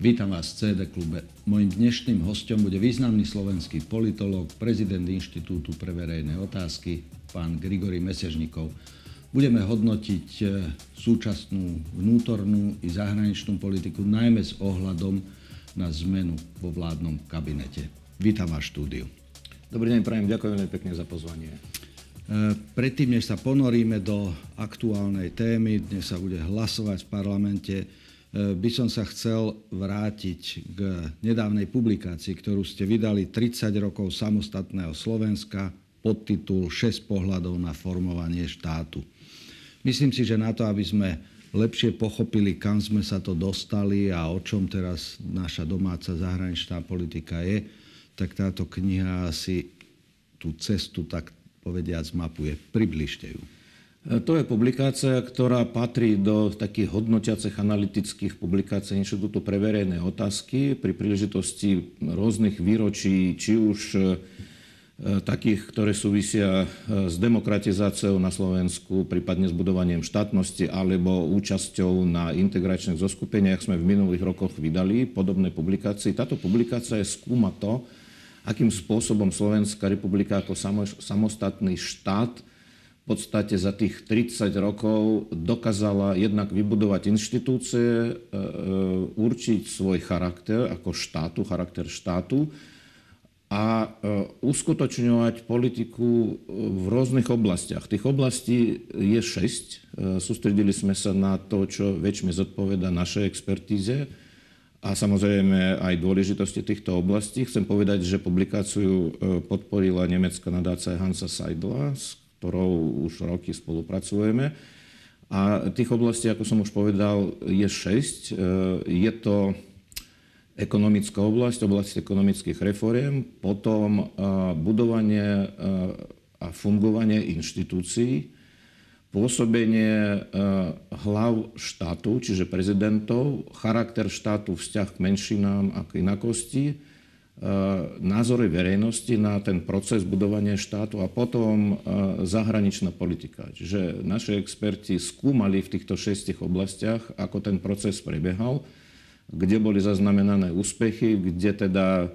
Vítam vás v CD klube. Mojím dnešným hostom bude významný slovenský politolog, prezident Inštitútu pre verejné otázky, pán Grigory Mesežnikov. Budeme hodnotiť e, súčasnú vnútornú i zahraničnú politiku, najmä s ohľadom na zmenu vo vládnom kabinete. Vítam vás štúdiu. Dobrý deň, prajem, ďakujem veľmi pekne za pozvanie. E, predtým, než sa ponoríme do aktuálnej témy, dnes sa bude hlasovať v parlamente, by som sa chcel vrátiť k nedávnej publikácii, ktorú ste vydali 30 rokov samostatného Slovenska, podtitul 6 pohľadov na formovanie štátu. Myslím si, že na to, aby sme lepšie pochopili, kam sme sa to dostali a o čom teraz naša domáca zahraničná politika je, tak táto kniha asi tú cestu tak povediac mapuje. Približte ju. E, to je publikácia, ktorá patrí do takých hodnotiacich analytických publikácií Inštitútu pre verejné otázky pri príležitosti rôznych výročí, či už e, takých, ktoré súvisia e, s demokratizáciou na Slovensku, prípadne s budovaním štátnosti alebo účasťou na integračných zoskupeniach sme v minulých rokoch vydali podobné publikácie. Táto publikácia skúma to, akým spôsobom Slovenská republika ako samostatný štát podstate za tých 30 rokov dokázala jednak vybudovať inštitúcie, e, e, určiť svoj charakter ako štátu, charakter štátu a e, uskutočňovať politiku v rôznych oblastiach. Tých oblastí je 6. Sústredili sme sa na to, čo väčšmi zodpoveda našej expertíze a samozrejme aj dôležitosti týchto oblastí. Chcem povedať, že publikáciu podporila nemecká nadácia Hansa Seidla, s ktorou už roky spolupracujeme. A tých oblastí, ako som už povedal, je 6. E, je to ekonomická oblasť, oblasť ekonomických reforiem, potom e, budovanie e, a fungovanie inštitúcií, pôsobenie hlav štátu, čiže prezidentov, charakter štátu, vzťah k menšinám a k inakosti, názory verejnosti na ten proces budovania štátu a potom e, zahraničná politika. Čiže naši experti skúmali v týchto šestich oblastiach, ako ten proces prebiehal, kde boli zaznamenané úspechy, kde teda e,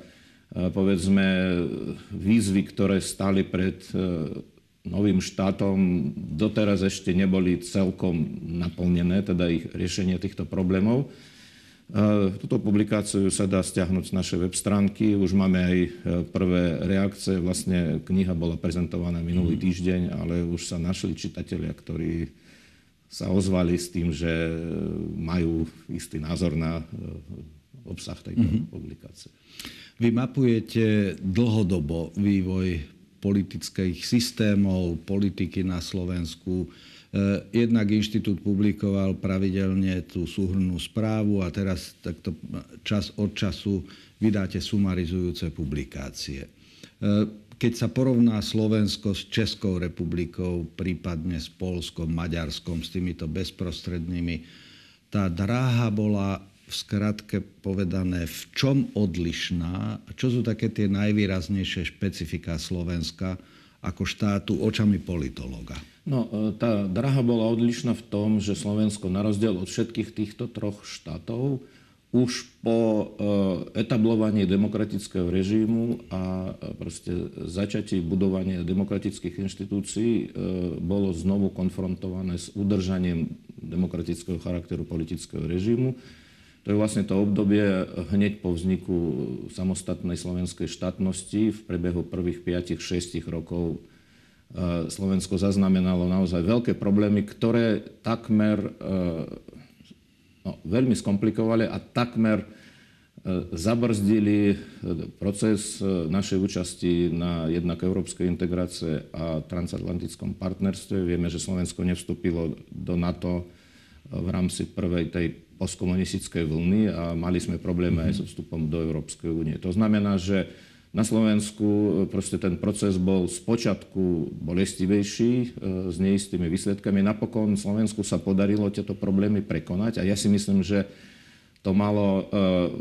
povedzme výzvy, ktoré stali pred novým štátom, doteraz ešte neboli celkom naplnené, teda ich riešenie týchto problémov. Túto publikáciu sa dá stiahnuť z našej web stránky. Už máme aj e, prvé reakcie. Vlastne kniha bola prezentovaná minulý mhm. týždeň, ale už sa našli čitatelia, ktorí sa ozvali s tým, že majú istý názor na e, obsah tejto mm-hmm. publikácie. Vy mapujete dlhodobo vývoj politických systémov, politiky na Slovensku. Eh, jednak inštitút publikoval pravidelne tú súhrnú správu a teraz takto čas od času vydáte sumarizujúce publikácie. Eh, keď sa porovná Slovensko s Českou republikou, prípadne s Polskom, Maďarskom, s týmito bezprostrednými, tá dráha bola v skratke povedané, v čom odlišná, čo sú také tie najvýraznejšie špecifika Slovenska ako štátu očami politologa? No, e, tá draha bola odlišná v tom, že Slovensko na rozdiel od všetkých týchto troch štátov už po e, etablovaní demokratického režimu a e, proste začatí budovania demokratických inštitúcií bolo znovu konfrontované s udržaním demokratického charakteru politického režimu. To je vlastne to obdobie hneď po vzniku samostatnej slovenskej štátnosti v priebehu prvých 5-6 rokov E, Slovensko zaznamenalo naozaj veľké problémy, ktoré takmer e, no, veľmi skomplikovali a takmer e, zabrzdili proces našej účasti na jednak európskej integrácie a transatlantickom partnerstve. Vieme, že Slovensko nevstúpilo do NATO v rámci prvej tej postkomunistickej vlny a mali sme problémy aj so vstupom do Európskej únie. To znamená, že na Slovensku e, proste ten proces bol z počiatku bolestivejší, e, s neistými výsledkami. Napokon Slovensku sa podarilo tieto problémy prekonať a ja si myslím, že to malo e,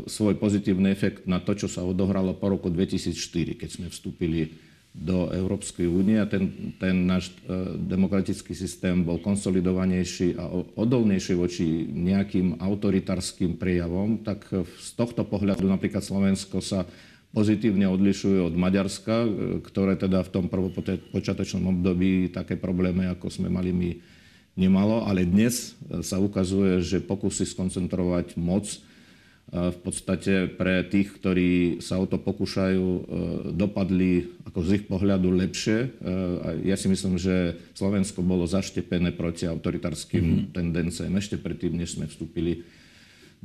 svoj pozitívny efekt na to, čo sa odohralo po roku 2004, keď sme vstúpili do Európskej únie a ten, ten náš demokratický systém bol konsolidovanejší a odolnejší voči nejakým autoritárskym prejavom, tak z tohto pohľadu napríklad Slovensko sa pozitívne odlišuje od Maďarska, ktoré teda v tom prvopočiatočnom období také problémy, ako sme mali my, nemalo. Ale dnes sa ukazuje, že pokusy skoncentrovať moc v podstate pre tých, ktorí sa o to pokúšajú, dopadli ako z ich pohľadu lepšie. Ja si myslím, že Slovensko bolo zaštepené proti autoritárskym mm-hmm. tendenciám ešte predtým, než sme vstúpili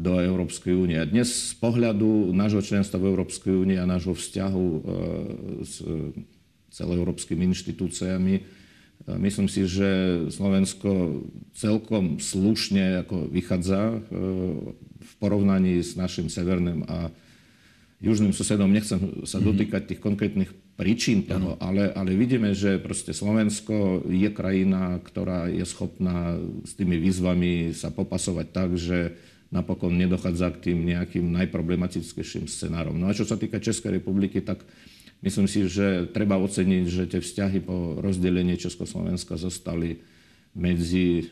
do Európskej únie. A dnes z pohľadu nášho členstva v Európskej únie a nášho vzťahu s celoeurópskymi inštitúciami Myslím si, že Slovensko celkom slušne ako vychádza v porovnaní s našim severným a južným susedom. Nechcem sa mhm. dotýkať tých konkrétnych príčin toho, ale, ale vidíme, že proste Slovensko je krajina, ktorá je schopná s tými výzvami sa popasovať tak, že napokon nedochádza k tým nejakým najproblematickejším scenárom. No a čo sa týka Českej republiky, tak Myslím si, že treba oceniť, že tie vzťahy po rozdelení Československa zostali medzi e,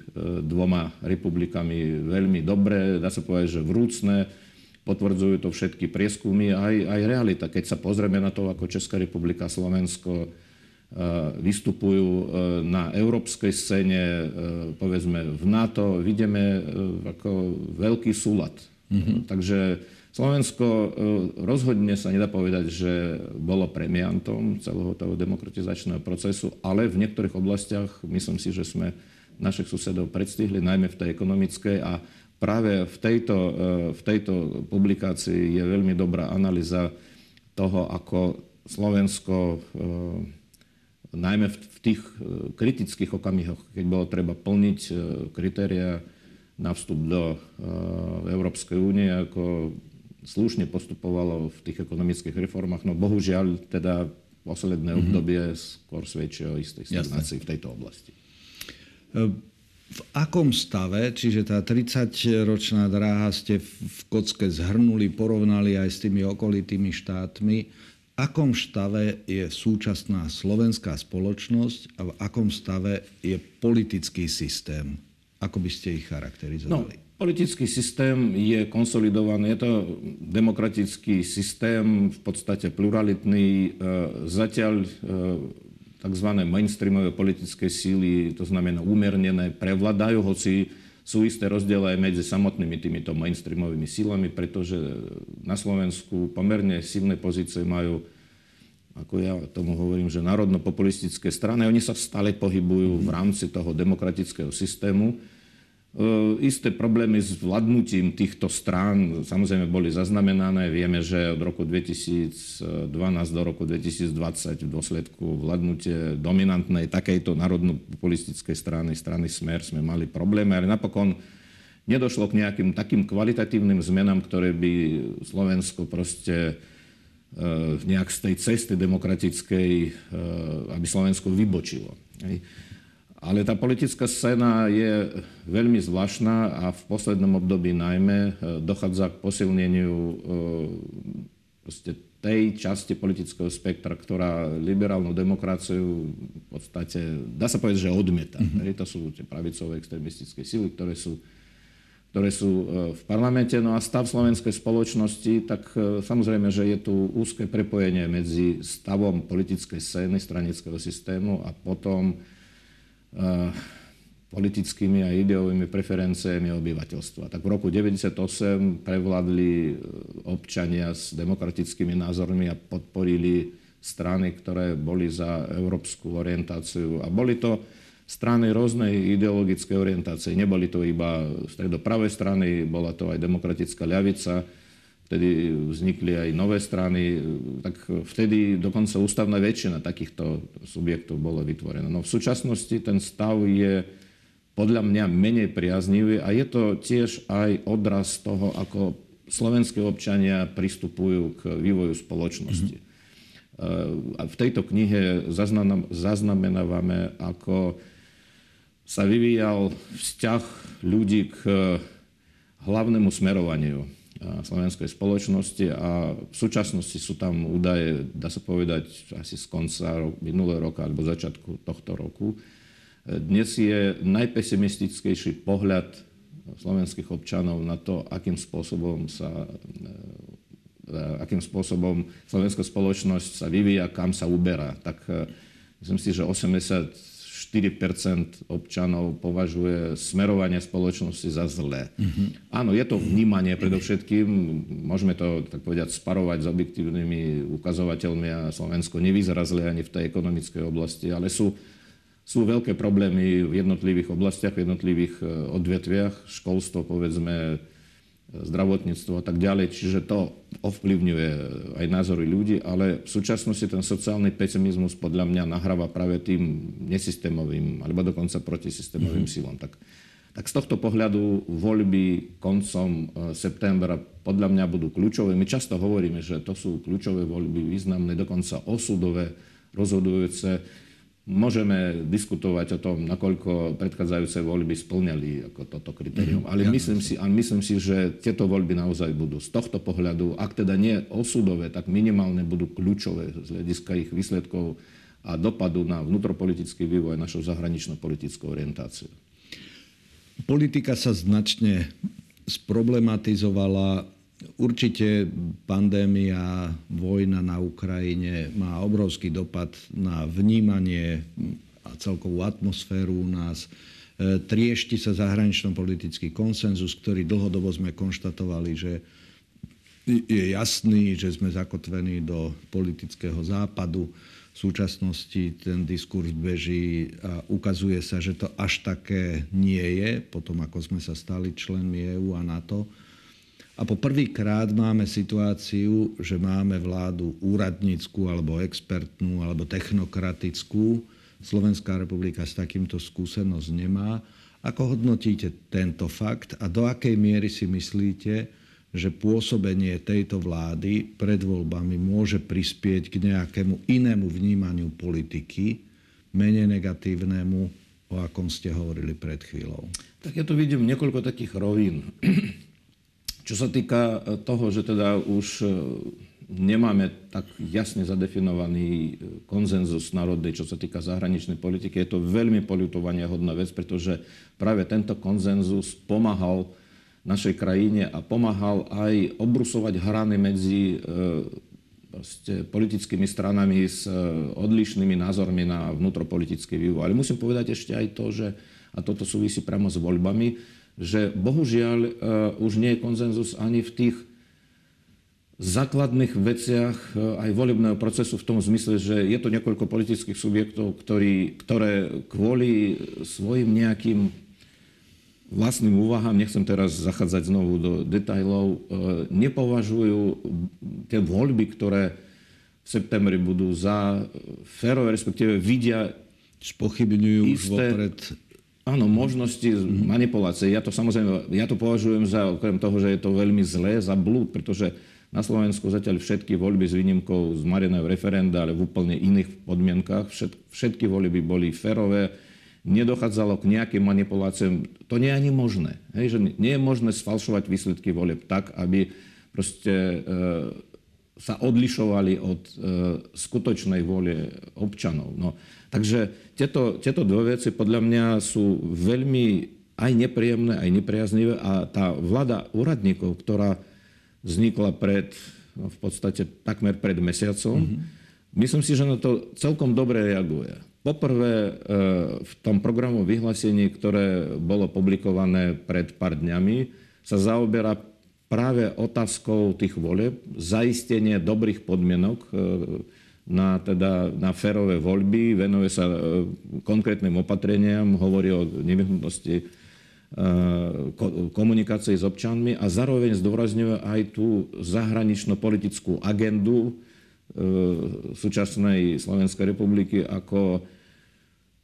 dvoma republikami veľmi dobré, dá sa povedať, že vrúcne. Potvrdzujú to všetky prieskumy a aj, aj realita. Keď sa pozrieme na to, ako Česká republika a Slovensko e, vystupujú e, na európskej scéne, povedzme v NATO, vidíme ako veľký súlad. Mm-hmm. Takže Slovensko e, rozhodne sa nedá povedať, že bolo premiantom celého toho demokratizačného procesu, ale v niektorých oblastiach myslím si, že sme našich susedov predstihli, najmä v tej ekonomickej. A práve v tejto, e, v tejto publikácii je veľmi dobrá analýza toho, ako Slovensko e, najmä v tých kritických okamihoch, keď bolo treba plniť kritéria na vstup do Európskej únie, ako slušne postupovalo v tých ekonomických reformách, no bohužiaľ teda posledné mm-hmm. obdobie skôr svedčia o istej stagnácii v tejto oblasti. E, v akom stave, čiže tá 30-ročná dráha ste v kocke zhrnuli, porovnali aj s tými okolitými štátmi, v akom stave je súčasná slovenská spoločnosť a v akom stave je politický systém? Ako by ste ich charakterizovali? No, Politický systém je konsolidovaný, je to demokratický systém, v podstate pluralitný. E, zatiaľ e, tzv. mainstreamové politické síly, to znamená umernené, prevladajú, hoci sú isté rozdiely aj medzi samotnými týmito mainstreamovými sílami, pretože na Slovensku pomerne silné pozície majú, ako ja tomu hovorím, že národno-populistické strany. Oni sa stále pohybujú v rámci toho demokratického systému isté problémy s vládnutím týchto strán samozrejme boli zaznamenané. Vieme, že od roku 2012 do roku 2020 v dôsledku vládnutie dominantnej takejto národno-populistickej strany, strany Smer, sme mali problémy, ale napokon nedošlo k nejakým takým kvalitatívnym zmenám, ktoré by Slovensko proste e, nejak z tej cesty demokratickej, e, aby Slovensko vybočilo. Ale tá politická scéna je veľmi zvláštna a v poslednom období najmä e, dochádza k posilneniu e, tej časti politického spektra, ktorá liberálnu demokraciu v podstate, dá sa povedať, že odmieta. Mm-hmm. To sú tie pravicové extremistické síly, ktoré sú, ktoré sú e, v parlamente. No a stav slovenskej spoločnosti, tak samozrejme, že je tu úzke prepojenie medzi stavom politickej scény, stranického systému a potom politickými a ideovými preferenciami obyvateľstva. Tak v roku 1998 prevládli eh, občania s demokratickými názormi a podporili strany, ktoré boli za európsku orientáciu. A boli to strany rôznej ideologickej orientácie. Neboli to iba stredopravé strany, bola to aj demokratická ľavica, vtedy vznikli aj nové strany, tak vtedy dokonca ústavná väčšina takýchto subjektov bola vytvorená. No v súčasnosti ten stav je podľa mňa menej priaznivý a je to tiež aj odraz toho, ako slovenské občania pristupujú k vývoju spoločnosti. Mm-hmm. A v tejto knihe zaznamenávame, ako sa vyvíjal vzťah ľudí k hlavnému smerovaniu slovenskej spoločnosti a v súčasnosti sú tam údaje, dá sa povedať, asi z konca minulého roka alebo začiatku tohto roku. Dnes je najpesimistickejší pohľad slovenských občanov na to, akým spôsobom sa akým spôsobom slovenská spoločnosť sa vyvíja, kam sa uberá. Tak myslím si, že 80 4% občanov považuje smerovanie spoločnosti za zlé. Mm-hmm. Áno, je to vnímanie predovšetkým, môžeme to tak povedať sparovať s objektívnymi ukazovateľmi a Slovensko nevyzerá zle ani v tej ekonomickej oblasti, ale sú, sú veľké problémy v jednotlivých oblastiach, v jednotlivých e, odvetviach, školstvo povedzme, zdravotníctvo a tak ďalej. Čiže to ovplyvňuje aj názory ľudí, ale v súčasnosti ten sociálny pesimizmus podľa mňa nahráva práve tým nesystémovým alebo dokonca protisystémovým mm-hmm. silom. Tak, tak z tohto pohľadu voľby koncom e, septembra podľa mňa budú kľúčové. My často hovoríme, že to sú kľúčové voľby, významné, dokonca osudové, rozhodujúce Môžeme diskutovať o tom, nakoľko predchádzajúce voľby splňali ako toto kritérium, mhm. ale myslím, si, ale myslím si, že tieto voľby naozaj budú z tohto pohľadu, ak teda nie osudové, tak minimálne budú kľúčové z hľadiska ich výsledkov a dopadu na vnútropolitický vývoj našou zahranično-politickú orientáciu. Politika sa značne sproblematizovala Určite pandémia, vojna na Ukrajine má obrovský dopad na vnímanie a celkovú atmosféru u nás. E, triešti sa zahranično-politický konsenzus, ktorý dlhodobo sme konštatovali, že je jasný, že sme zakotvení do politického západu. V súčasnosti ten diskurs beží a ukazuje sa, že to až také nie je, potom ako sme sa stali členmi EÚ a NATO. A po prvýkrát máme situáciu, že máme vládu úradnícku alebo expertnú alebo technokratickú. Slovenská republika s takýmto skúsenosť nemá. Ako hodnotíte tento fakt a do akej miery si myslíte, že pôsobenie tejto vlády pred voľbami môže prispieť k nejakému inému vnímaniu politiky, menej negatívnemu, o akom ste hovorili pred chvíľou? Tak ja to vidím niekoľko takých rovín. Čo sa týka e, toho, že teda už e, nemáme tak jasne zadefinovaný e, konzenzus národnej, čo sa týka zahraničnej politiky, je to veľmi politovania hodná vec, pretože práve tento konzenzus pomáhal našej krajine a pomáhal aj obrusovať hrany medzi proste, politickými stranami s odlišnými názormi na vnútropolitický vývoj. Ale musím povedať ešte aj to, že, a toto súvisí priamo s voľbami, že bohužiaľ uh, už nie je konzenzus ani v tých základných veciach uh, aj volebného procesu v tom zmysle, že je to niekoľko politických subjektov, ktorí, ktoré kvôli svojim nejakým vlastným úvahám, nechcem teraz zachádzať znovu do detajlov, uh, nepovažujú tie voľby, ktoré v septembri budú za férové, respektíve vidia spochybňujú už vopred Áno, možnosti mm-hmm. manipulácie. Ja to samozrejme, ja to považujem za, okrem toho, že je to veľmi zlé, za blúd, pretože na Slovensku zatiaľ všetky voľby s výnimkou z Mariného referenda, ale v úplne iných podmienkach, všet, všetky voľby boli férové, nedochádzalo k nejakým manipuláciám. To nie je ani možné. Hej, že nie je možné sfalšovať výsledky volieb tak, aby proste e, sa odlišovali od e, skutočnej vôle občanov. No, Takže tieto, tieto dve veci podľa mňa sú veľmi aj nepríjemné, aj nepriaznivé a tá vláda úradníkov, ktorá vznikla pred, no v podstate takmer pred mesiacom, mm-hmm. myslím si, že na to celkom dobre reaguje. Poprvé e, v tom programu vyhlásení, ktoré bolo publikované pred pár dňami, sa zaoberá práve otázkou tých volieb, zaistenie dobrých podmienok e, na, teda, na férové voľby, venuje sa e, konkrétnym opatreniam, hovorí o nevyhnutnosti e, komunikácie s občanmi a zároveň zdôrazňuje aj tú zahranično-politickú agendu e, súčasnej Slovenskej republiky ako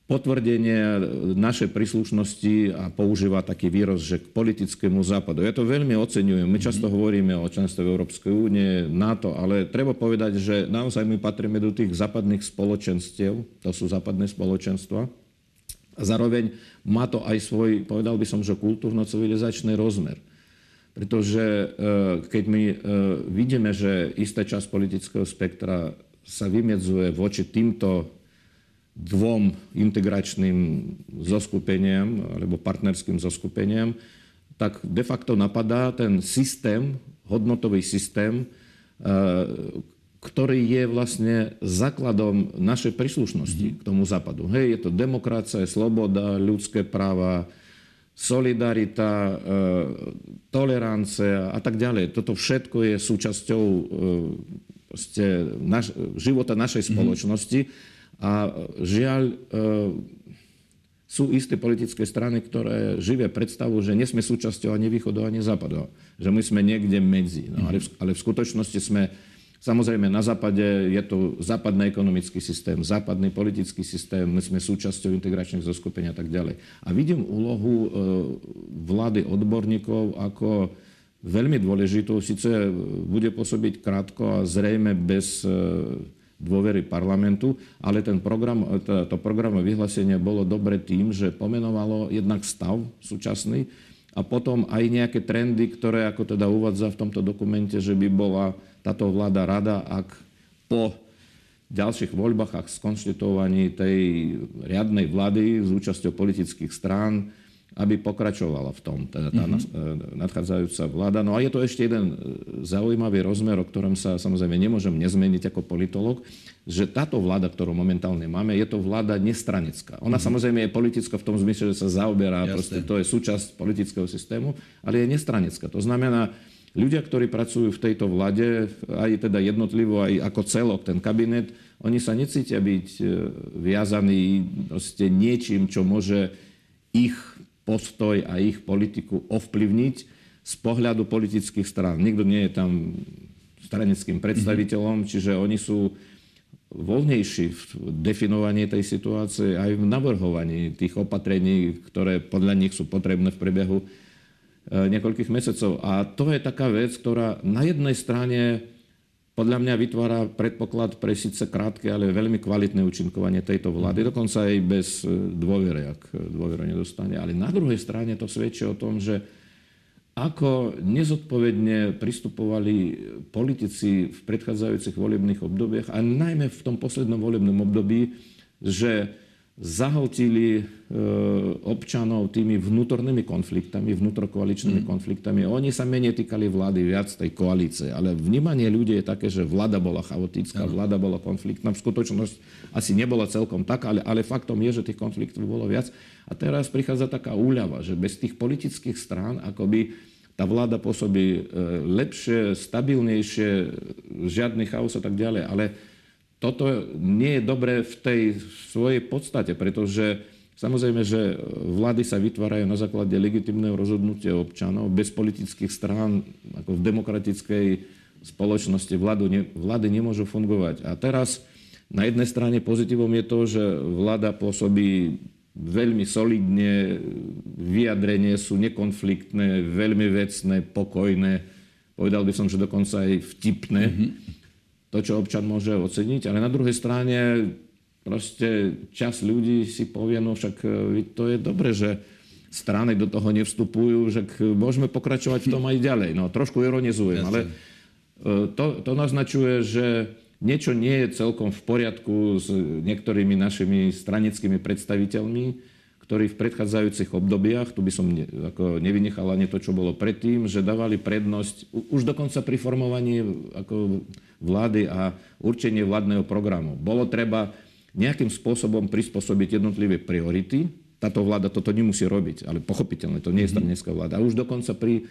potvrdenie našej príslušnosti a používa taký výraz, že k politickému západu. Ja to veľmi oceňujem. My často hovoríme o členstve Európskej únie, NATO, ale treba povedať, že naozaj my patríme do tých západných spoločenstiev, to sú západné spoločenstva. A zároveň má to aj svoj, povedal by som, že kultúrno-civilizačný rozmer. Pretože keď my vidíme, že istá časť politického spektra sa vymedzuje voči týmto dvom integračným zoskupeniam alebo partnerským zoskupeniam, tak de facto napadá ten systém, hodnotový systém, ktorý je vlastne základom našej príslušnosti k tomu západu. Hej, je to demokracia, sloboda, ľudské práva, solidarita, tolerancia a tak ďalej. Toto všetko je súčasťou naš, života našej mhm. spoločnosti. Mm-hmm. A žiaľ, sú isté politické strany, ktoré živia predstavu, že nie sme súčasťou ani východu, ani západu. Že my sme niekde medzi. No, ale, v, ale v skutočnosti sme, samozrejme na západe je to západný ekonomický systém, západný politický systém, my sme súčasťou integračných zoskupení a tak ďalej. A vidím úlohu e, vlády odborníkov ako veľmi dôležitú. Sice bude pôsobiť krátko a zrejme bez e, dôvery parlamentu, ale ten program, to programové vyhlásenie bolo dobre tým, že pomenovalo jednak stav súčasný a potom aj nejaké trendy, ktoré ako teda uvádza v tomto dokumente, že by bola táto vláda rada, ak po ďalších voľbách, ak skonštitovaní tej riadnej vlády s účasťou politických strán, aby pokračovala v tom, teda tá mm-hmm. nadchádzajúca vláda. No a je to ešte jeden e, zaujímavý rozmer, o ktorom sa samozrejme nemôžem nezmeniť ako politolog, že táto vláda, ktorú momentálne máme, je to vláda nestranecká. Ona mm-hmm. samozrejme je politická v tom zmysle, že sa zaoberá, proste, to je súčasť politického systému, ale je nestranecká. To znamená, ľudia, ktorí pracujú v tejto vláde, aj teda jednotlivo, aj ako celok, ten kabinet, oni sa necítia byť e, viazaní niečím, čo môže ich postoj a ich politiku ovplyvniť z pohľadu politických strán. Nikto nie je tam stranickým predstaviteľom, mm-hmm. čiže oni sú voľnejší v definovaní tej situácie aj v navrhovaní tých opatrení, ktoré podľa nich sú potrebné v priebehu e, niekoľkých mesiacov. A to je taká vec, ktorá na jednej strane podľa mňa vytvára predpoklad pre síce krátke, ale veľmi kvalitné účinkovanie tejto vlády, mhm. dokonca aj bez e, dôvery, ak dôveru nedostane. Ale na druhej strane to svedčí o tom, že ako nezodpovedne pristupovali politici v predchádzajúcich volebných obdobiach a najmä v tom poslednom volebnom období, že zahltili e, občanov tými vnútornými konfliktami, vnútrokoaličnými mm. konfliktami. Oni sa menej týkali vlády, viac tej koalície. Ale vnímanie ľudí je také, že vláda bola chaotická, ano. vláda bola konfliktná. V skutočnosti asi nebola celkom tak, ale, ale faktom je, že tých konfliktov bolo viac. A teraz prichádza taká úľava, že bez tých politických strán akoby tá vláda pôsobí e, lepšie, stabilnejšie, žiadny chaos a tak ďalej. Ale toto nie je dobré v tej svojej podstate, pretože samozrejme, že vlády sa vytvárajú na základe legitimného rozhodnutia občanov bez politických strán, ako v demokratickej spoločnosti vládu, ne, vlády nemôžu fungovať. A teraz na jednej strane pozitívom je to, že vláda pôsobí veľmi solidne, vyjadrenie sú nekonfliktné, veľmi vecné, pokojné, povedal by som, že dokonca aj vtipné. Mm-hmm to, čo občan môže oceniť, ale na druhej strane proste čas ľudí si povie, no však e, to je dobre, že strany do toho nevstupujú, že môžeme pokračovať v tom aj ďalej. No trošku ironizujem, ale e, to, to naznačuje, že niečo nie je celkom v poriadku s niektorými našimi stranickými predstaviteľmi, ktorí v predchádzajúcich obdobiach, tu by som ne, ako nevynechal ani to, čo bolo predtým, že dávali prednosť už dokonca pri formovaní ako vlády a určenie vládneho programu. Bolo treba nejakým spôsobom prispôsobiť jednotlivé priority. Táto vláda toto nemusí robiť, ale pochopiteľne, to nie je stranická mhm. vláda. A už dokonca pri,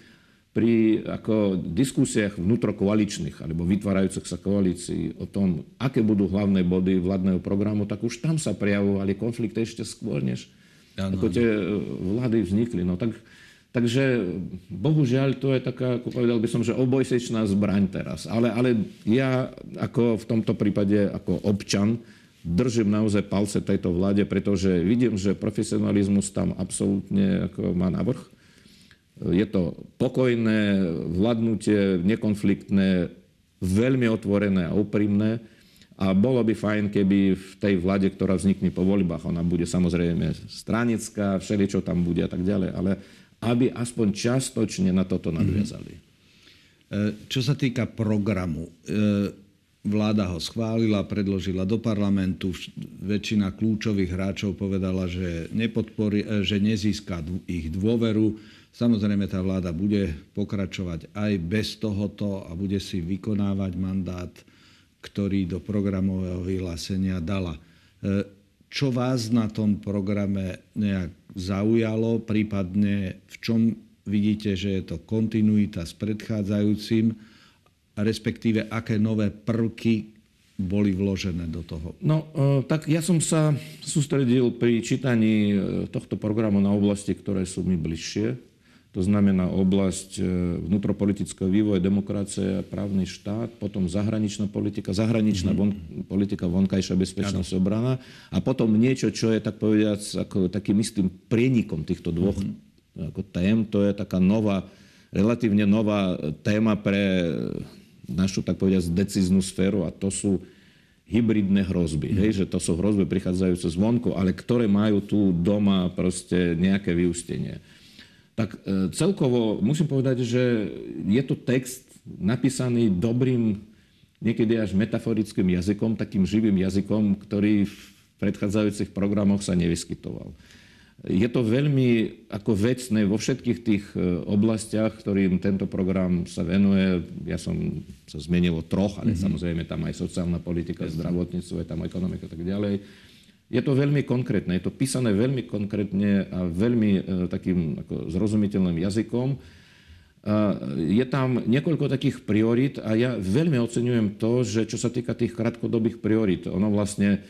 pri ako diskusiách vnútrokoaličných alebo vytvárajúcich sa koalícií o tom, aké budú hlavné body vládneho programu, tak už tam sa prejavovali konflikty ešte skôr, než ano. ako tie e, vlády vznikli. No tak, takže bohužiaľ to je taká, ako povedal by som, že obojsečná zbraň teraz. Ale, ale ja ako v tomto prípade ako občan držím naozaj palce tejto vláde, pretože vidím, že profesionalizmus tam absolútne ako má navrh. Je to pokojné, vládnutie, nekonfliktné, veľmi otvorené a úprimné. A bolo by fajn, keby v tej vláde, ktorá vznikne po voľbách, ona bude samozrejme stranická, všeličo tam bude a tak ďalej, ale aby aspoň čiastočne na toto nadviazali. Mm-hmm. Čo sa týka programu, vláda ho schválila, predložila do parlamentu. Väčšina kľúčových hráčov povedala, že, nepodporí, že nezíska ich dôveru. Samozrejme, tá vláda bude pokračovať aj bez tohoto a bude si vykonávať mandát ktorý do programového vyhlásenia dala. Čo vás na tom programe nejak zaujalo, prípadne v čom vidíte, že je to kontinuita s predchádzajúcim, respektíve aké nové prvky boli vložené do toho? No, e, tak ja som sa sústredil pri čítaní e, tohto programu na oblasti, ktoré sú mi bližšie to znamená oblasť e, vnútropolitického vývoja, demokracie, právny štát, potom zahraničná politika, zahraničná mm-hmm. von, politika, vonkajšia bezpečnosť, ano. obrana a potom niečo, čo je tak povediac ako takým istým prienikom týchto dvoch mm-hmm. ako tém. To je taká nová, relatívne nová téma pre našu tak povediac decíznu sféru a to sú hybridné hrozby. Mm. Hej, že to sú hrozby prichádzajúce zvonku, ale ktoré majú tu doma proste nejaké vyústenie tak e, celkovo musím povedať, že je to text napísaný dobrým, niekedy až metaforickým jazykom, takým živým jazykom, ktorý v predchádzajúcich programoch sa nevyskytoval. Je to veľmi ako vecné vo všetkých tých e, oblastiach, ktorým tento program sa venuje. Ja som sa zmenil o troch, ale mm-hmm. samozrejme tam aj sociálna politika, zdravotníctvo, je tam ekonomika a tak ďalej je to veľmi konkrétne, je to písané veľmi konkrétne a veľmi e, takým ako zrozumiteľným jazykom. Je tam niekoľko takých priorit a ja veľmi oceňujem to, že čo sa týka tých krátkodobých priorit, ono vlastne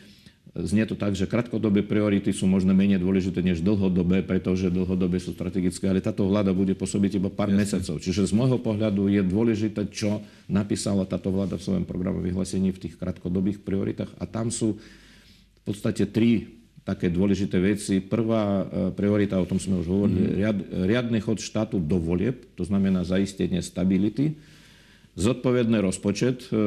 znie to tak, že krátkodobé priority sú možno menej dôležité než dlhodobé, pretože dlhodobé sú strategické, ale táto vláda bude pôsobiť iba pár Jasne. mesiacov. Čiže z môjho pohľadu je dôležité, čo napísala táto vláda v svojom programe vyhlásení v tých krátkodobých prioritách a tam sú podstate tri také dôležité veci. Prvá e, priorita, o tom sme už hovorili, mm. riad, riadny chod štátu do volieb, to znamená zaistenie stability. Zodpovedný rozpočet, e,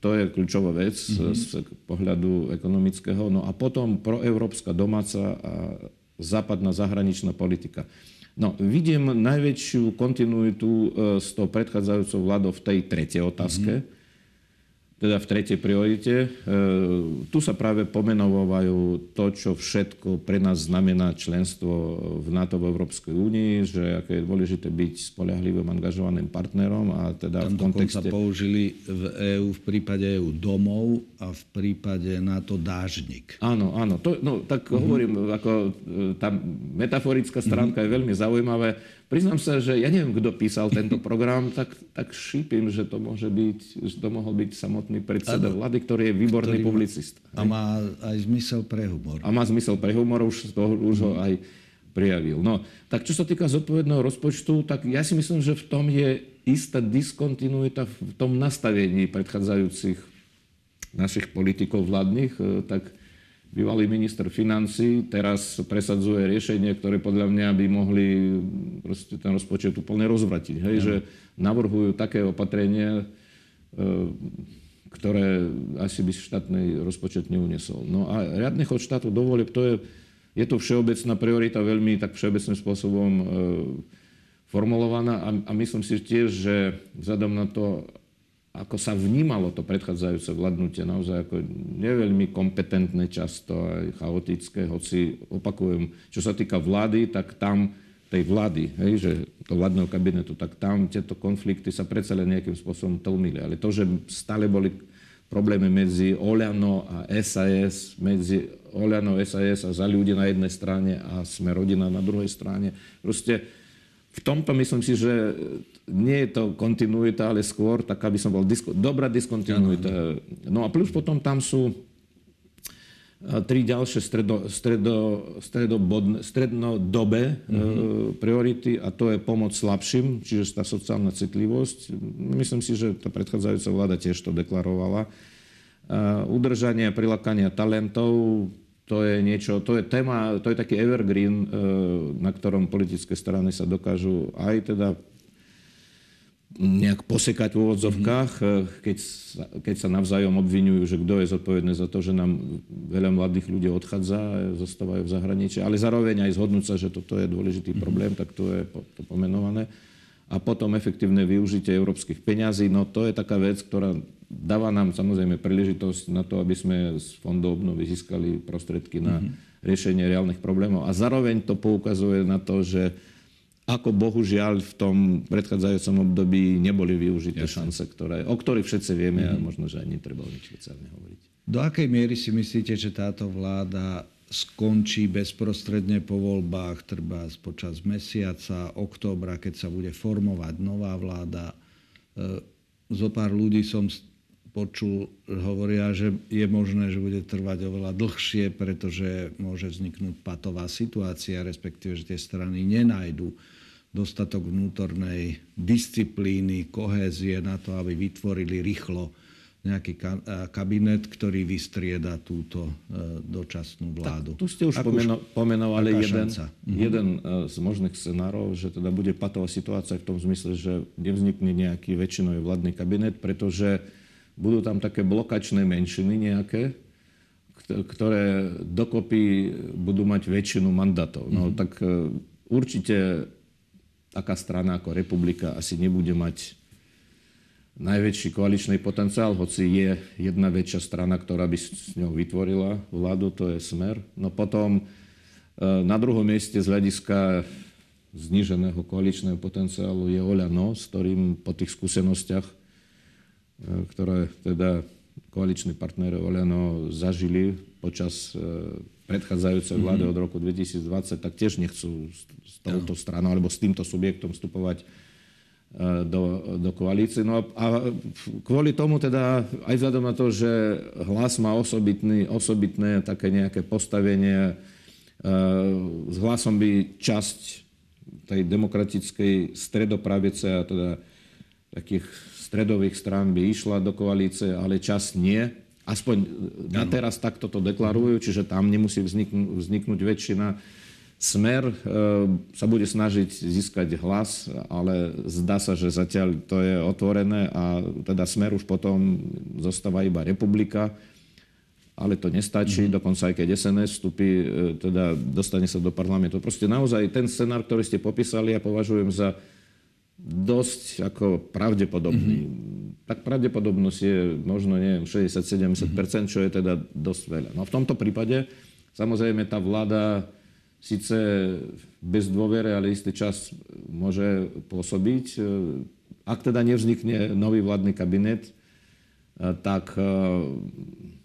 to je kľúčová vec mm-hmm. z pohľadu ekonomického. No a potom proeurópska domáca a západná zahraničná politika. No, vidím najväčšiu kontinuitu s tou predchádzajúcou vládou v tej tretej otázke. Mm-hmm teda v tretej priorite. E, tu sa práve pomenovajú to, čo všetko pre nás znamená členstvo v NATO v Európskej únii, že aké je dôležité byť spolahlivým, angažovaným partnerom a teda Tam v kontexte... použili v EÚ v prípade EÚ domov a v prípade NATO dážnik. Áno, áno. To, no, tak uh-huh. hovorím, ako e, tá metaforická stránka uh-huh. je veľmi zaujímavé Priznám sa, že ja neviem, kto písal tento program, tak, tak šípim, že to môže byť, že to mohol byť samotný predseda vlády, ktorý je výborný ktorý publicista. A má aj zmysel pre humor. A má zmysel pre humor, už, to, už ho aj prijavil. No, tak čo sa týka zodpovedného rozpočtu, tak ja si myslím, že v tom je istá diskontinuita v tom nastavení predchádzajúcich našich politikov vládnych, e, tak bývalý minister financí teraz presadzuje riešenie, ktoré podľa mňa by mohli ten rozpočet úplne rozvratiť. Hej? Ja. Že navrhujú také opatrenie, e, ktoré asi by štátny rozpočet neuniesol. No a riadny chod štátu do to je, je to všeobecná priorita, veľmi tak všeobecným spôsobom e, formulovaná a, a myslím si tiež, že vzhľadom na to, ako sa vnímalo to predchádzajúce vládnutie, naozaj ako neveľmi kompetentné, často aj chaotické, hoci opakujem, čo sa týka vlády, tak tam tej vlády, hej, že to vládneho kabinetu, tak tam tieto konflikty sa predsa len nejakým spôsobom tlmili. Ale to, že stále boli problémy medzi Oľano a SAS, medzi Oľano, SAS a za ľudí na jednej strane a sme rodina na druhej strane, proste v tomto myslím si, že nie je to kontinuita, ale skôr taká by som bol disko, dobrá diskontinuita. No a plus potom tam sú tri ďalšie stredo, stredo, stredobodne, strednodobé mm-hmm. priority a to je pomoc slabším, čiže tá sociálna citlivosť. Myslím si, že tá predchádzajúca vláda tiež to deklarovala. Udržanie a prilákanie talentov, to je niečo, to je téma, to je taký evergreen, e, na ktorom politické strany sa dokážu aj teda nejak posekať v úvodzovkách, mm-hmm. keď, sa, keď sa navzájom obvinujú, že kto je zodpovedný za to, že nám veľa mladých ľudí odchádza a zostávajú v zahraničí, ale zároveň aj zhodnúť sa, že toto je dôležitý mm-hmm. problém, tak to je to pomenované. A potom efektívne využitie európskych peňazí, no to je taká vec, ktorá dáva nám samozrejme príležitosť na to, aby sme z fondov obnovy získali prostriedky na mm-hmm. riešenie reálnych problémov. A zároveň to poukazuje na to, že ako bohužiaľ v tom predchádzajúcom období neboli využité Jasne. šance, ktoré, o ktorých všetci vieme mm. a mhm. možno, že ani netreba o nich špeciálne hovoriť. Do akej miery si myslíte, že táto vláda skončí bezprostredne po voľbách, treba počas mesiaca, októbra, keď sa bude formovať nová vláda? E, zo pár ľudí som počul, hovoria, že je možné, že bude trvať oveľa dlhšie, pretože môže vzniknúť patová situácia, respektíve, že tie strany nenajdu dostatok vnútornej disciplíny, kohézie na to, aby vytvorili rýchlo nejaký kabinet, ktorý vystrieda túto e, dočasnú vládu. Tak, tu ste už pomeno, pomenovali jeden, mhm. jeden e, z možných scenárov, že teda bude patová situácia v tom zmysle, že nevznikne nejaký väčšinový vládny kabinet, pretože budú tam také blokačné menšiny nejaké, ktoré dokopy budú mať väčšinu mandátov. No mm-hmm. tak e, určite taká strana ako republika asi nebude mať najväčší koaličný potenciál, hoci je jedna väčšia strana, ktorá by s ňou vytvorila vládu, to je Smer. No potom e, na druhom mieste z hľadiska zniženého koaličného potenciálu je Oľano, s ktorým po tých skúsenostiach, e, ktoré teda koaliční partnery Oľano zažili počas e, predchádzajúcej mhm. vlády od roku 2020, tak tiež nechcú s touto stranou alebo s týmto subjektom vstupovať e, do, do koalície. No a, a kvôli tomu teda, aj vzhľadom na to, že hlas má osobitný, osobitné také nejaké postavenie, e, s hlasom by časť tej demokratickej stredopravice a teda takých stredových strán by išla do koalície, ale časť nie Aspoň na teraz takto to deklarujú, čiže tam nemusí vzniknúť, vzniknúť väčšina. Smer e, sa bude snažiť získať hlas, ale zdá sa, že zatiaľ to je otvorené a teda Smer už potom zostáva iba republika, ale to nestačí, mm-hmm. dokonca aj keď SNS vstupí, e, teda dostane sa do parlamentu. Proste naozaj ten scenár, ktorý ste popísali, ja považujem za dosť ako pravdepodobný. Mm-hmm. Tak pravdepodobnosť je možno, neviem, 60-70%, mm-hmm. čo je teda dosť veľa. No v tomto prípade samozrejme tá vláda síce bez dôvere, ale istý čas môže pôsobiť. Ak teda nevznikne nový vládny kabinet, tak e,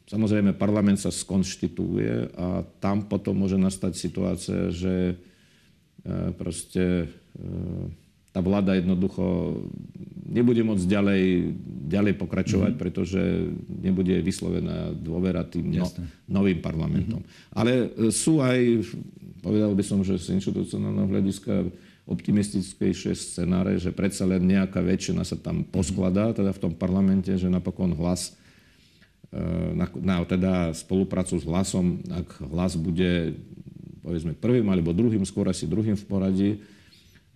samozrejme parlament sa skonštituje a tam potom môže nastať situácia, že e, proste e, tá vláda jednoducho nebude môcť ďalej, ďalej pokračovať, mm-hmm. pretože nebude vyslovená dôvera tým no, novým parlamentom. Mm-hmm. Ale e, sú aj, povedal by som, že z inštitucionálneho hľadiska optimistickejšie scenáre, že predsa len nejaká väčšina sa tam mhm. poskladá, teda v tom parlamente, že napokon hlas e, na, na teda spoluprácu s hlasom, ak hlas bude povedzme prvým alebo druhým, skôr asi druhým v poradí,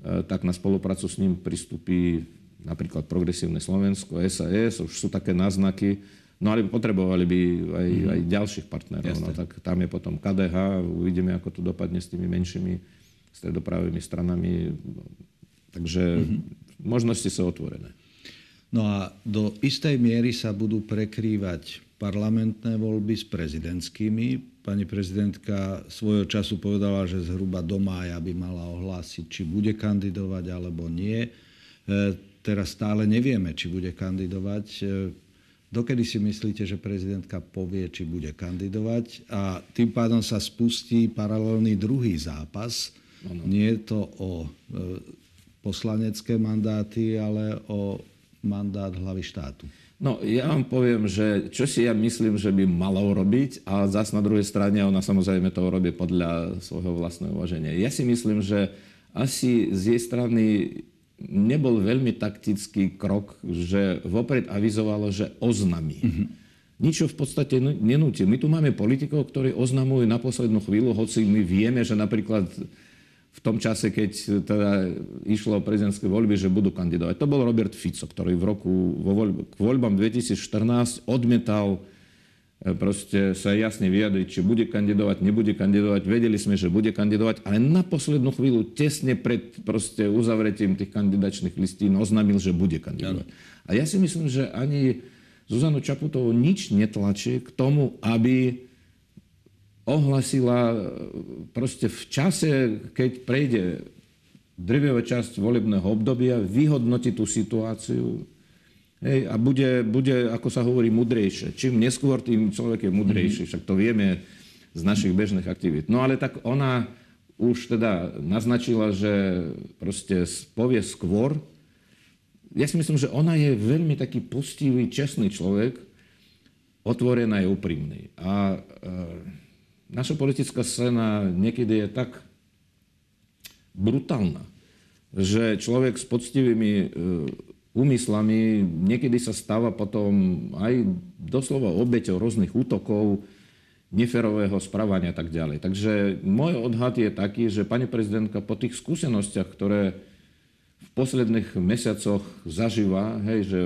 tak na spoluprácu s ním pristúpi napríklad Progresívne Slovensko, SAS, už sú také náznaky, no ale potrebovali by aj, mm-hmm. aj ďalších partnerov. No, tak tam je potom KDH, uvidíme, ako to dopadne s tými menšími stredopravými stranami. Takže mm-hmm. možnosti sú otvorené. No a do istej miery sa budú prekrývať parlamentné voľby s prezidentskými. Pani prezidentka svojho času povedala, že zhruba do mája by mala ohlásiť, či bude kandidovať alebo nie. E, teraz stále nevieme, či bude kandidovať. E, dokedy si myslíte, že prezidentka povie, či bude kandidovať a tým pádom sa spustí paralelný druhý zápas. Ano. Nie je to o e, poslanecké mandáty, ale o mandát hlavy štátu. No, ja vám poviem, že čo si ja myslím, že by malo urobiť, a zase na druhej strane ona samozrejme to urobí podľa svojho vlastného uvaženia. Ja si myslím, že asi z jej strany nebol veľmi taktický krok, že vopred avizovalo, že oznamí. Mm-hmm. Ničo v podstate nenúti. My tu máme politikov, ktorí oznamujú na poslednú chvíľu, hoci my vieme, že napríklad v tom čase, keď teda išlo o prezidentské voľby, že budú kandidovať. To bol Robert Fico, ktorý v roku vo voľb, k voľbám 2014 odmetal e, proste sa jasne vyjadriť, či bude kandidovať, nebude kandidovať. Vedeli sme, že bude kandidovať, ale na poslednú chvíľu, tesne pred proste uzavretím tých kandidačných listín, oznámil, že bude kandidovať. A ja si myslím, že ani Zuzanu Čaputovú nič netlačí k tomu, aby ohlasila e, proste v čase, keď prejde drvivá časť volebného obdobia, vyhodnotí tú situáciu hej, a bude, bude, ako sa hovorí, mudrejšie. Čím neskôr, tým človek je mudrejší. Však to vieme z našich bežných aktivít. No ale tak ona už teda naznačila, že proste povie skôr. Ja si myslím, že ona je veľmi taký postivý, čestný človek, otvorený a úprimný. A e, naša politická scéna niekedy je tak brutálna, že človek s poctivými e, úmyslami niekedy sa stáva potom aj doslova obeťou rôznych útokov, neferového správania a tak ďalej. Takže môj odhad je taký, že pani prezidentka po tých skúsenostiach, ktoré v posledných mesiacoch zažíva, hej, že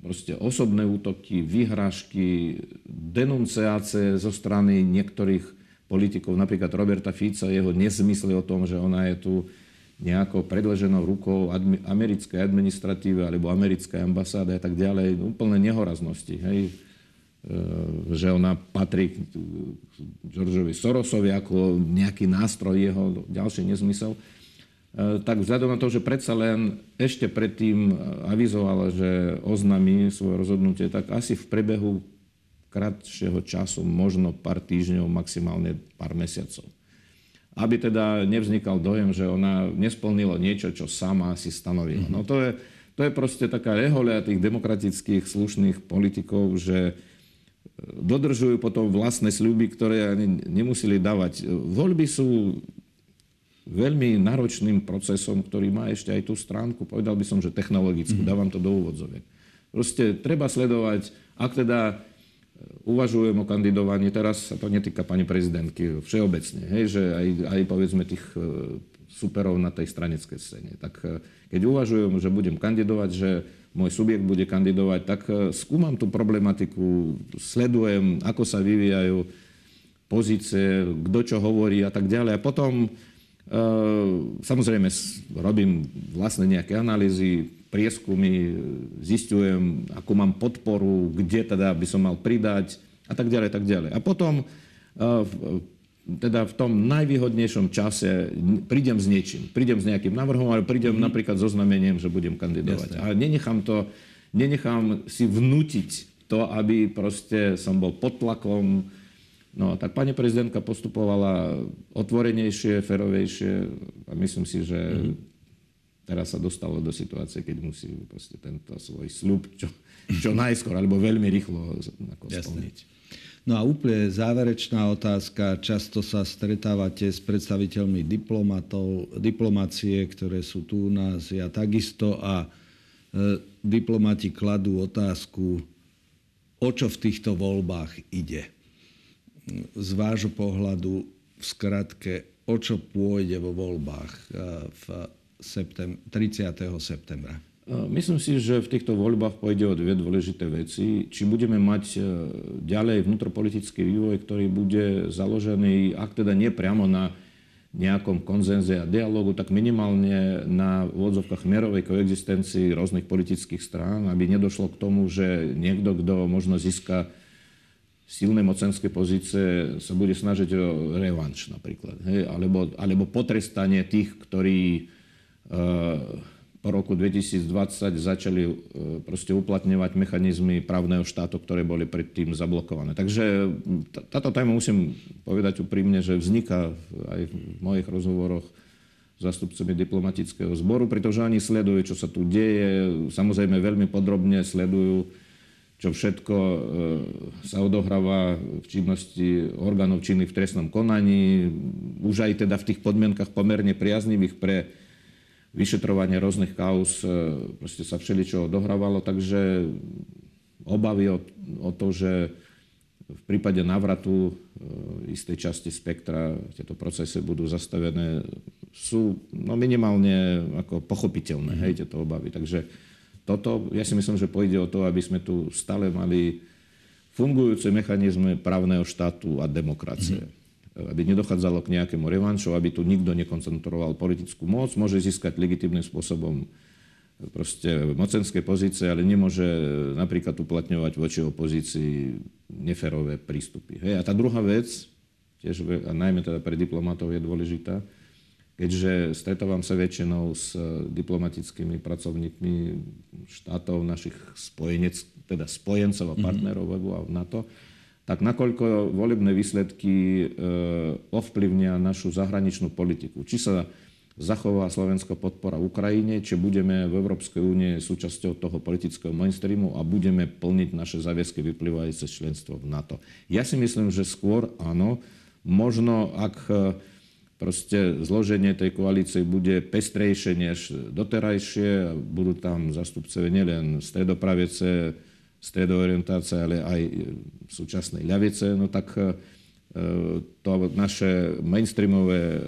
proste osobné útoky, vyhrážky, denunciácie zo strany niektorých politikov, napríklad Roberta Fica, jeho nezmysly o tom, že ona je tu nejako predleženou rukou americkej administratíve alebo americkej ambasády a tak ďalej, úplne nehoraznosti. Hej? E, že ona patrí k Georgeovi Sorosovi ako nejaký nástroj jeho ďalší nezmysel. E, tak vzhľadom na to, že predsa len ešte predtým avizovala, že oznámi svoje rozhodnutie, tak asi v prebehu kratšieho času, možno pár týždňov, maximálne pár mesiacov. Aby teda nevznikal dojem, že ona nesplnila niečo, čo sama si stanovila. Mm-hmm. No to je, to je proste taká reholia tých demokratických slušných politikov, že dodržujú potom vlastné sľuby, ktoré ani nemuseli dávať. Voľby sú veľmi náročným procesom, ktorý má ešte aj tú stránku, povedal by som, že technologickú, mm-hmm. dávam to do úvodzoviek. Proste treba sledovať, ak teda e, uvažujem o kandidovaní, teraz sa to netýka pani prezidentky všeobecne, hej, že aj, aj povedzme tých e, superov na tej straneckej scéne. Tak e, keď uvažujem, že budem kandidovať, že môj subjekt bude kandidovať, tak skúmam tú problematiku, sledujem, ako sa vyvíjajú pozície, kto čo hovorí a tak ďalej. A potom samozrejme, robím vlastne nejaké analýzy, prieskumy, zistujem, akú mám podporu, kde teda by som mal pridať a tak ďalej, tak ďalej. A potom ehm, teda v tom najvýhodnejšom čase prídem s niečím. Prídem s nejakým návrhom, ale prídem mm-hmm. napríklad so znamením, že budem kandidovať. Jasne. A nenechám to, nenechám si vnútiť to, aby proste som bol pod tlakom, No tak pani prezidentka postupovala otvorenejšie, ferovejšie a myslím si, že mm-hmm. teraz sa dostalo do situácie, keď musí proste tento svoj sľub čo, čo najskôr, alebo veľmi rýchlo ako splniť. No a úplne záverečná otázka. Často sa stretávate s predstaviteľmi diplomatov, diplomácie, ktoré sú tu u nás, ja takisto a e, diplomati kladú otázku, o čo v týchto voľbách ide z vášho pohľadu v skratke, o čo pôjde vo voľbách eh, v septem- 30. septembra? Eh, myslím si, že v týchto voľbách pôjde o dve dôležité veci. Či budeme mať eh, ďalej vnútropolitický vývoj, ktorý bude založený, ak teda nie priamo na nejakom konzenze a dialogu, tak minimálne na úvodzovkách mierovej koexistencii rôznych politických strán, aby nedošlo k tomu, že niekto, kto možno získa silné mocenské pozície sa bude snažiť o revanš napríklad. Hej? Alebo, alebo potrestanie tých, ktorí e, po roku 2020 začali e, proste uplatňovať mechanizmy právneho štátu, ktoré boli predtým zablokované. Takže táto téma musím povedať úprimne, že vzniká aj v mojich rozhovoroch zastupcami diplomatického zboru, pretože oni sledujú, čo sa tu deje, samozrejme veľmi podrobne sledujú čo všetko e, sa odohráva v činnosti orgánov činných v trestnom konaní, už aj teda v tých podmienkach pomerne priaznivých pre vyšetrovanie rôznych kauz, e, proste sa všeličo odohrávalo, takže obavy o, o to, že v prípade návratu e, istej časti spektra tieto procesy budú zastavené, sú no, minimálne ako pochopiteľné, mm-hmm. hej, tieto obavy. Takže toto, ja si myslím, že pôjde o to, aby sme tu stále mali fungujúce mechanizmy právneho štátu a demokracie. Mm-hmm. Aby nedochádzalo k nejakému revanšu, aby tu nikto nekoncentroval politickú moc, môže získať legitimným spôsobom proste mocenské pozície, ale nemôže napríklad uplatňovať voči opozícii neferové prístupy. Hej. A tá druhá vec, tiež, a najmä teda pre diplomatov je dôležitá, keďže stretávam sa väčšinou s diplomatickými pracovníkmi štátov, našich spojenec, teda spojencov a mhm. partnerov mm-hmm. a NATO, tak nakoľko volebné výsledky e, ovplyvnia našu zahraničnú politiku. Či sa zachová slovenská podpora Ukrajine, či budeme v Európskej únie súčasťou toho politického mainstreamu a budeme plniť naše záväzky vyplývajúce z členstva v NATO. Ja si myslím, že skôr áno. Možno, ak e, proste zloženie tej koalície bude pestrejšie než doterajšie, budú tam zastupcovia nielen stredopravice, stredoorientácie, ale aj súčasnej ľavice, no tak e, to naše mainstreamové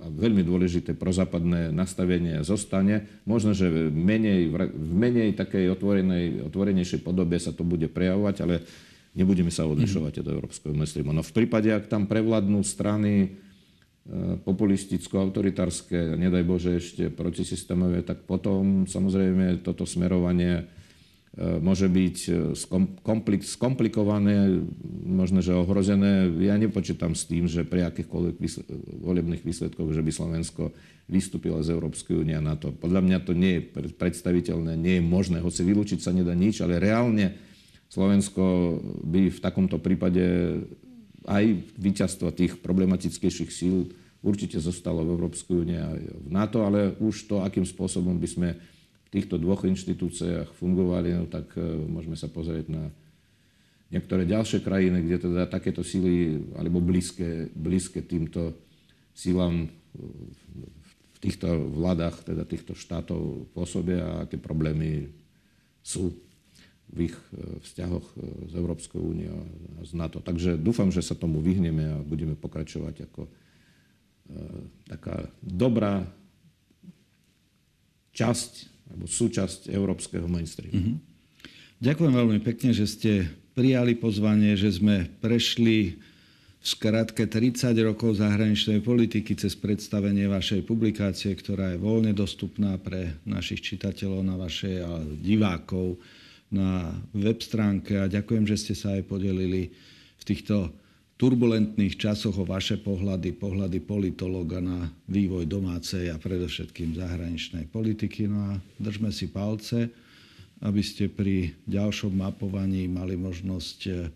a veľmi dôležité prozápadné nastavenie zostane. Možno, že v menej, v menej takej otvorenej, otvorenejšej podobe sa to bude prejavovať, ale nebudeme sa odlišovať od európskeho mainstreamu. No v prípade, ak tam prevládnu strany e, populisticko-autoritárske, nedaj Bože ešte protisystémové, tak potom samozrejme toto smerovanie E, môže byť e, skomplikované, možno, že ohrozené. Ja nepočítam s tým, že pri akýchkoľvek volebných výsledkoch, že by Slovensko vystúpilo z Európskej únie a NATO. Podľa mňa to nie je predstaviteľné, nie je možné, hoci vylúčiť sa nedá nič, ale reálne Slovensko by v takomto prípade aj víťazstvo tých problematickejších síl určite zostalo v Európskej únie a v NATO, ale už to, akým spôsobom by sme týchto dvoch inštitúciách fungovali, no tak e, môžeme sa pozrieť na niektoré ďalšie krajiny, kde teda takéto síly, alebo blízke, blízke týmto sílam v týchto vládach, teda týchto štátov pôsobia a aké problémy sú v ich e, vzťahoch e, s Európskou úniou a z NATO. Takže dúfam, že sa tomu vyhneme a budeme pokračovať ako taká dobrá časť alebo súčasť európskeho mainstreamu. Mm-hmm. Ďakujem veľmi pekne, že ste prijali pozvanie, že sme prešli v skratke 30 rokov zahraničnej politiky cez predstavenie vašej publikácie, ktorá je voľne dostupná pre našich čitateľov na vašej divákov na web stránke a ďakujem, že ste sa aj podelili v týchto turbulentných časoch o vaše pohľady, pohľady politologa na vývoj domácej a predovšetkým zahraničnej politiky. No a držme si palce, aby ste pri ďalšom mapovaní mali možnosť eh,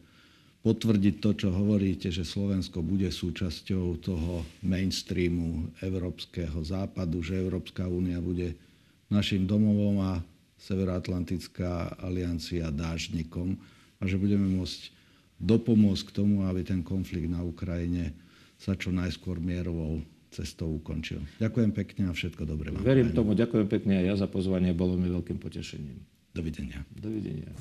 potvrdiť to, čo hovoríte, že Slovensko bude súčasťou toho mainstreamu európskeho západu, že Európska únia bude našim domovom a Severoatlantická aliancia dážnikom a že budeme môcť dopomôcť k tomu, aby ten konflikt na Ukrajine sa čo najskôr mierovou cestou ukončil. Ďakujem pekne a všetko dobré vám. Verím tomu, ďakujem pekne a ja za pozvanie, bolo mi veľkým potešením. Dovidenia. Dovidenia.